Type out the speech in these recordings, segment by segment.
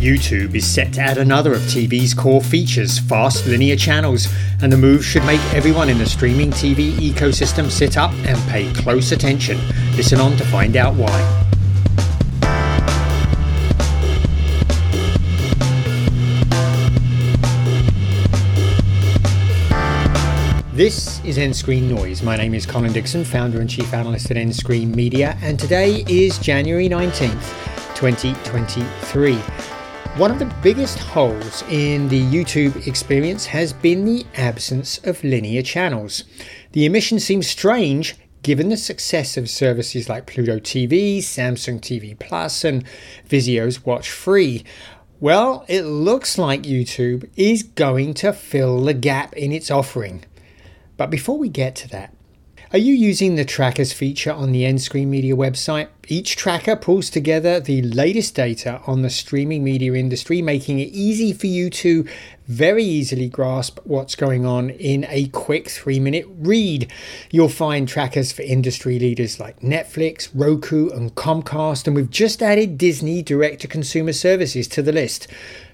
YouTube is set to add another of TV's core features, fast linear channels, and the move should make everyone in the streaming TV ecosystem sit up and pay close attention. Listen on to find out why. This is nScreenNoise. My name is Colin Dixon, founder and chief analyst at nScreenMedia, and today is January 19th, 2023. One of the biggest holes in the YouTube experience has been the absence of linear channels. The omission seems strange given the success of services like Pluto TV, Samsung TV Plus, and Vizio's Watch Free. Well, it looks like YouTube is going to fill the gap in its offering. But before we get to that, are you using the trackers feature on the nScreenMedia website? Each tracker pulls together the latest data on the streaming media industry, making it easy for you to very easily grasp what's going on in a quick three minute read. You'll find trackers for industry leaders like Netflix, Roku, and Comcast, and we've just added Disney direct to consumer services to the list.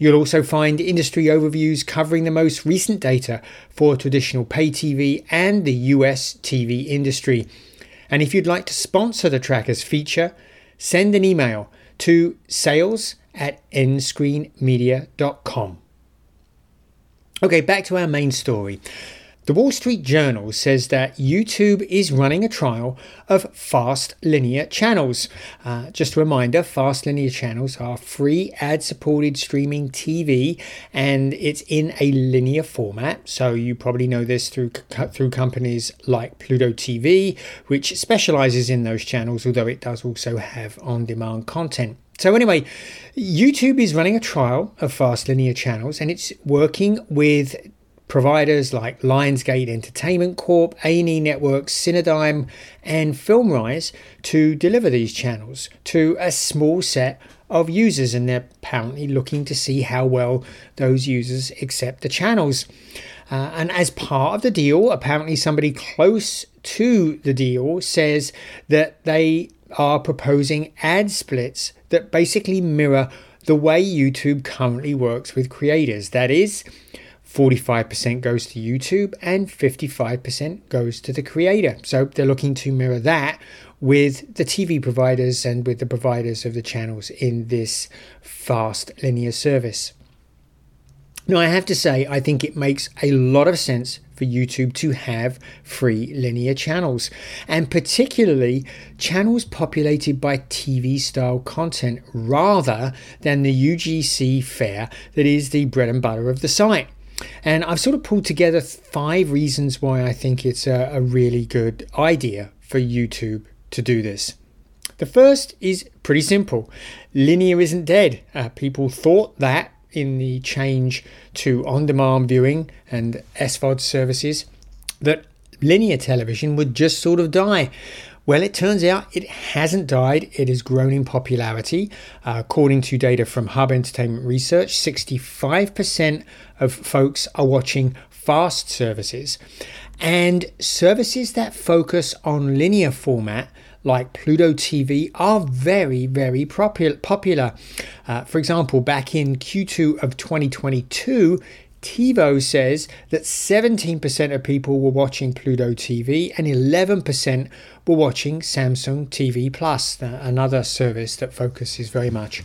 You'll also find industry overviews covering the most recent data for traditional pay TV and the US TV industry. And if you'd like to sponsor the Trackers feature, send an email to sales at nscreenmedia.com. Okay, back to our main story. The Wall Street Journal says that YouTube is running a trial of fast linear channels. Uh, just a reminder fast linear channels are free ad supported streaming TV and it's in a linear format. So you probably know this through, through companies like Pluto TV, which specializes in those channels, although it does also have on demand content. So anyway, YouTube is running a trial of fast linear channels and it's working with providers like Lionsgate Entertainment Corp, A&E Networks, Cinedigm, and FilmRise to deliver these channels to a small set of users, and they're apparently looking to see how well those users accept the channels. Uh, and as part of the deal, apparently somebody close to the deal says that they are proposing ad splits that basically mirror the way YouTube currently works with creators. That is, 45% goes to YouTube and 55% goes to the creator. So they're looking to mirror that with the TV providers and with the providers of the channels in this fast linear service. Now, I have to say, I think it makes a lot of sense for YouTube to have free linear channels, and particularly channels populated by TV style content rather than the UGC fare that is the bread and butter of the site. And I've sort of pulled together five reasons why I think it's a, a really good idea for YouTube to do this. The first is pretty simple linear isn't dead. Uh, people thought that in the change to on demand viewing and SVOD services that linear television would just sort of die. Well, it turns out it hasn't died. It has grown in popularity. Uh, according to data from Hub Entertainment Research, 65% of folks are watching fast services. And services that focus on linear format like Pluto TV are very, very popular. Uh, for example, back in Q2 of 2022, TiVo says that 17% of people were watching Pluto TV and 11% were watching Samsung TV Plus, another service that focuses very much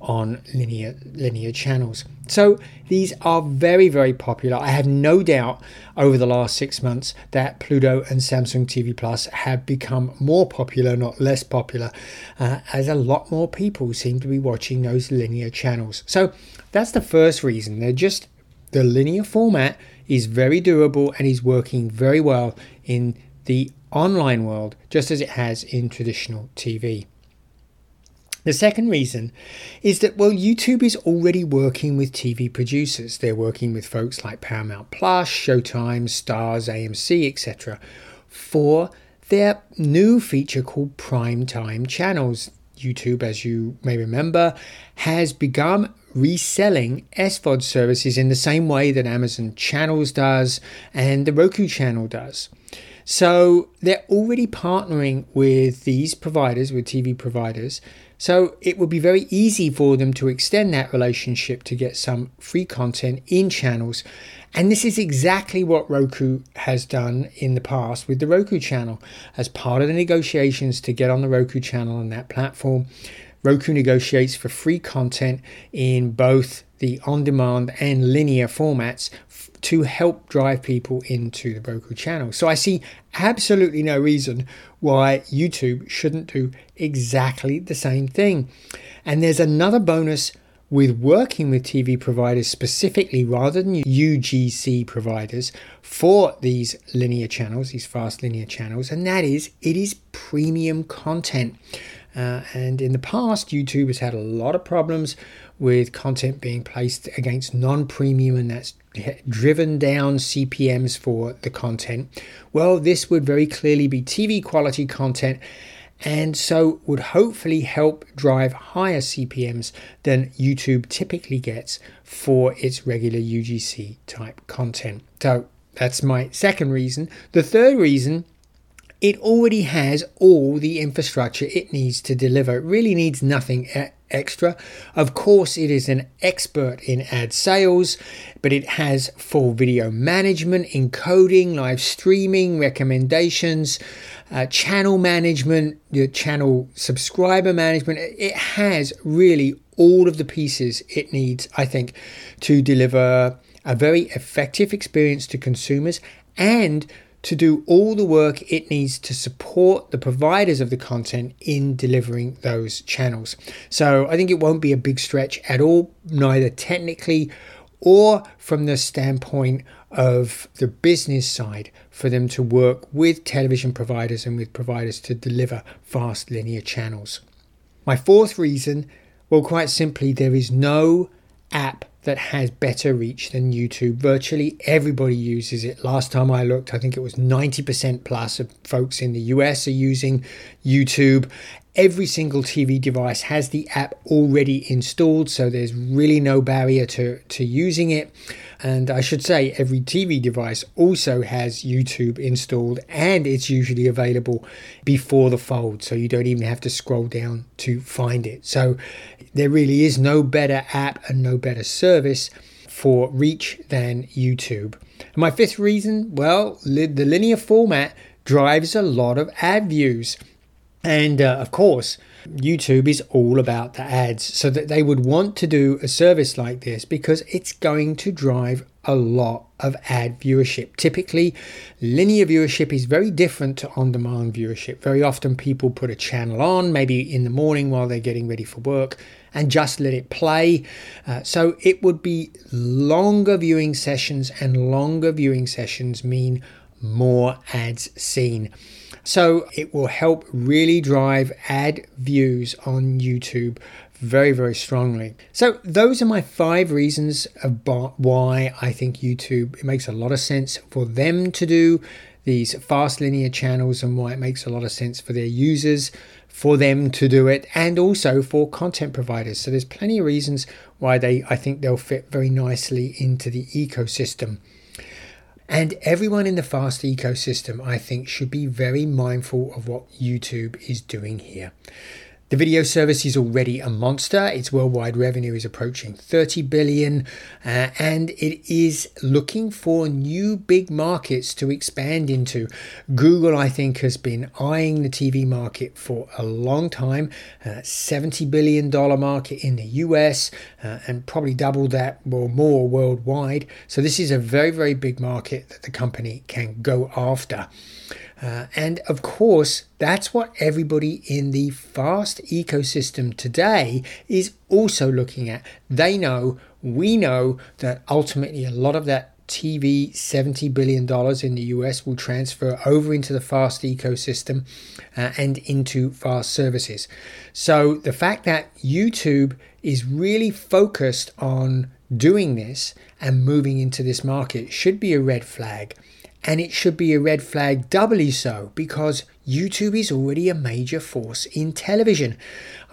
on linear linear channels. So these are very very popular. I have no doubt over the last 6 months that Pluto and Samsung TV Plus have become more popular, not less popular, uh, as a lot more people seem to be watching those linear channels. So that's the first reason. They're just the linear format is very durable and is working very well in the online world just as it has in traditional TV. The second reason is that, well, YouTube is already working with TV producers. They're working with folks like Paramount Plus, Showtime, Starz, AMC, etc., for their new feature called Primetime Channels. YouTube, as you may remember, has begun reselling SVOD services in the same way that Amazon Channels does and the Roku channel does. So they're already partnering with these providers, with TV providers, So it would be very easy for them to extend that relationship to get some free content in channels. And this is exactly what Roku has done in the past with the Roku channel. As part of the negotiations to get on the Roku channel on that platform, Roku negotiates for free content in both the on demand and linear formats to help drive people into the Roku channel. So I see absolutely no reason why YouTube shouldn't do exactly the same thing. And there's another bonus with working with TV providers specifically rather than UGC providers for these linear channels, these fast linear channels, and that is it is premium content. Uh, and in the past, YouTube has had a lot of problems with content being placed against non premium, and that's driven down CPMs for the content. Well, this would very clearly be TV quality content and so would hopefully help drive higher CPMs than YouTube typically gets for its regular UGC type content. So that's my second reason. The third reason it already has all the infrastructure it needs to deliver. It really needs nothing extra. Of course, it is an expert in ad sales, but it has full video management, encoding, live streaming, recommendations, uh, channel management, your channel subscriber management. It has really all of the pieces it needs, I think, to deliver a very effective experience to consumers and to do all the work it needs to support the providers of the content in delivering those channels. So I think it won't be a big stretch at all, neither technically or from the standpoint of the business side for them to work with television providers and with providers to deliver fast linear channels. My fourth reason well, quite simply, there is no app that has better reach than YouTube. Virtually everybody uses it. Last time I looked, I think it was 90% plus of folks in the US are using YouTube. Every single TV device has the app already installed, so there's really no barrier to, to using it. And I should say, every TV device also has YouTube installed, and it's usually available before the fold, so you don't even have to scroll down to find it. So there really is no better app and no better service for reach than YouTube. And my fifth reason well, li- the linear format drives a lot of ad views. And uh, of course, YouTube is all about the ads, so that they would want to do a service like this because it's going to drive a lot of ad viewership. Typically, linear viewership is very different to on demand viewership. Very often, people put a channel on, maybe in the morning while they're getting ready for work, and just let it play. Uh, so it would be longer viewing sessions, and longer viewing sessions mean more ads seen. So it will help really drive ad views on YouTube very, very strongly. So those are my five reasons about why I think YouTube, it makes a lot of sense for them to do these fast linear channels and why it makes a lot of sense for their users for them to do it and also for content providers. So there's plenty of reasons why they I think they'll fit very nicely into the ecosystem. And everyone in the fast ecosystem, I think, should be very mindful of what YouTube is doing here. The video service is already a monster. Its worldwide revenue is approaching 30 billion, uh, and it is looking for new big markets to expand into. Google, I think, has been eyeing the TV market for a long time. Uh, 70 billion dollar market in the US, uh, and probably double that or more worldwide. So this is a very, very big market that the company can go after. Uh, and of course, that's what everybody in the fast ecosystem today is also looking at. They know, we know that ultimately a lot of that TV $70 billion in the US will transfer over into the fast ecosystem uh, and into fast services. So the fact that YouTube is really focused on doing this and moving into this market should be a red flag. And it should be a red flag doubly so because YouTube is already a major force in television.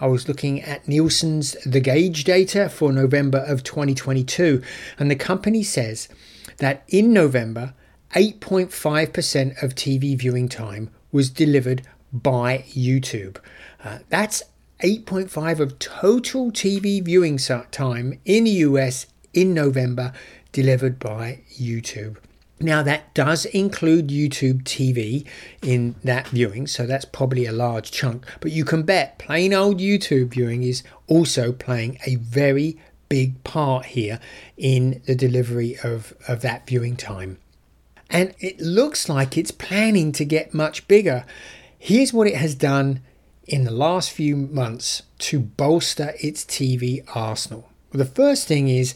I was looking at Nielsen's The Gauge data for November of 2022, and the company says that in November, 8.5% of TV viewing time was delivered by YouTube. Uh, that's 8.5 of total TV viewing time in the US in November delivered by YouTube. Now, that does include YouTube TV in that viewing, so that's probably a large chunk. But you can bet plain old YouTube viewing is also playing a very big part here in the delivery of, of that viewing time. And it looks like it's planning to get much bigger. Here's what it has done in the last few months to bolster its TV arsenal. Well, the first thing is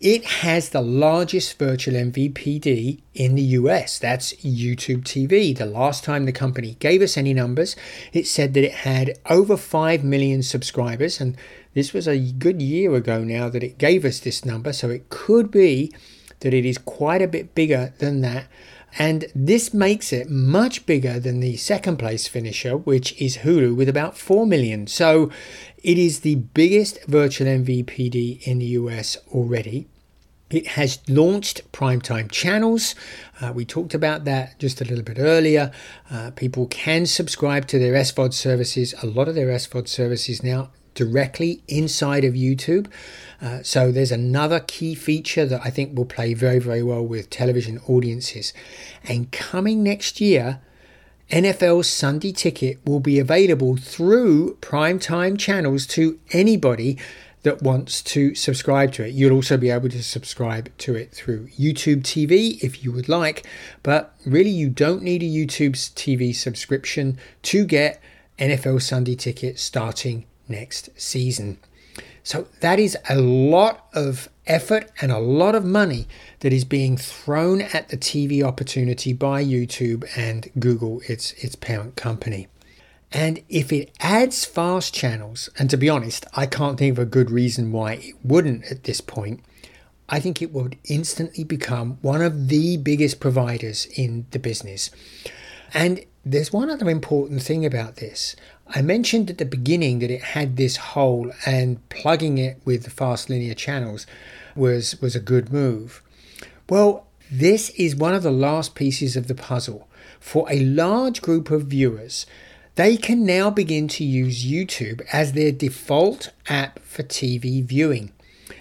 it has the largest virtual MVPD in the US. That's YouTube TV. The last time the company gave us any numbers, it said that it had over 5 million subscribers. And this was a good year ago now that it gave us this number. So it could be that it is quite a bit bigger than that. And this makes it much bigger than the second place finisher, which is Hulu, with about 4 million. So it is the biggest virtual MVPD in the US already. It has launched primetime channels. Uh, we talked about that just a little bit earlier. Uh, people can subscribe to their SVOD services, a lot of their SVOD services now directly inside of YouTube. Uh, so there's another key feature that I think will play very, very well with television audiences. And coming next year, NFL Sunday Ticket will be available through primetime channels to anybody that wants to subscribe to it. You'll also be able to subscribe to it through YouTube TV if you would like, but really you don't need a YouTube TV subscription to get NFL Sunday Ticket starting next season. So that is a lot of effort and a lot of money that is being thrown at the TV opportunity by YouTube and Google, its its parent company. And if it adds fast channels, and to be honest, I can't think of a good reason why it wouldn't at this point, I think it would instantly become one of the biggest providers in the business. And there's one other important thing about this. I mentioned at the beginning that it had this hole and plugging it with the fast linear channels was was a good move. Well, this is one of the last pieces of the puzzle. For a large group of viewers, they can now begin to use YouTube as their default app for TV viewing.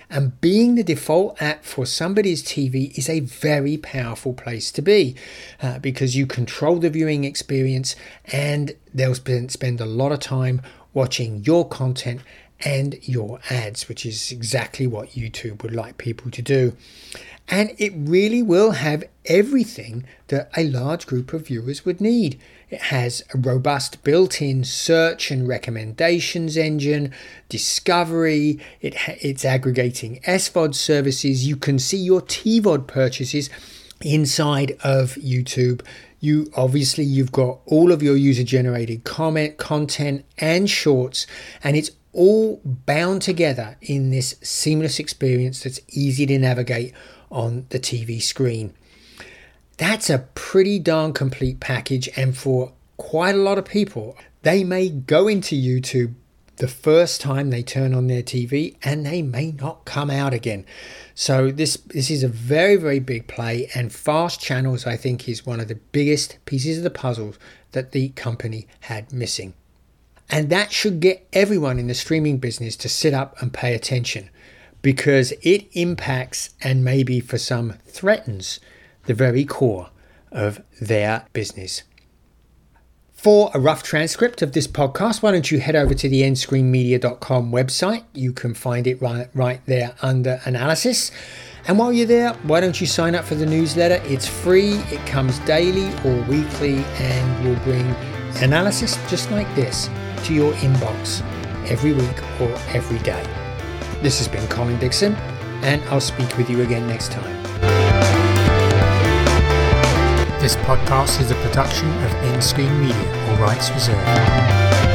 And being the default app for somebody's TV is a very powerful place to be uh, because you control the viewing experience and they'll spend a lot of time watching your content and your ads, which is exactly what YouTube would like people to do. And it really will have everything that a large group of viewers would need. It has a robust built in search and recommendations engine, discovery, it it's aggregating SVOD services. You can see your TVOD purchases inside of YouTube. You obviously you've got all of your user generated comment, content and shorts and it's all bound together in this seamless experience that's easy to navigate on the TV screen. That's a pretty darn complete package, and for quite a lot of people, they may go into YouTube the first time they turn on their TV and they may not come out again. So this this is a very very big play and fast channels I think is one of the biggest pieces of the puzzle that the company had missing. And that should get everyone in the streaming business to sit up and pay attention because it impacts and maybe for some threatens the very core of their business. For a rough transcript of this podcast, why don't you head over to the nscreenmedia.com website? You can find it right, right there under analysis. And while you're there, why don't you sign up for the newsletter? It's free, it comes daily or weekly, and will bring analysis just like this to your inbox every week or every day. This has been Colin Dixon, and I'll speak with you again next time. This podcast is a production of nScreenMedia, all rights reserved.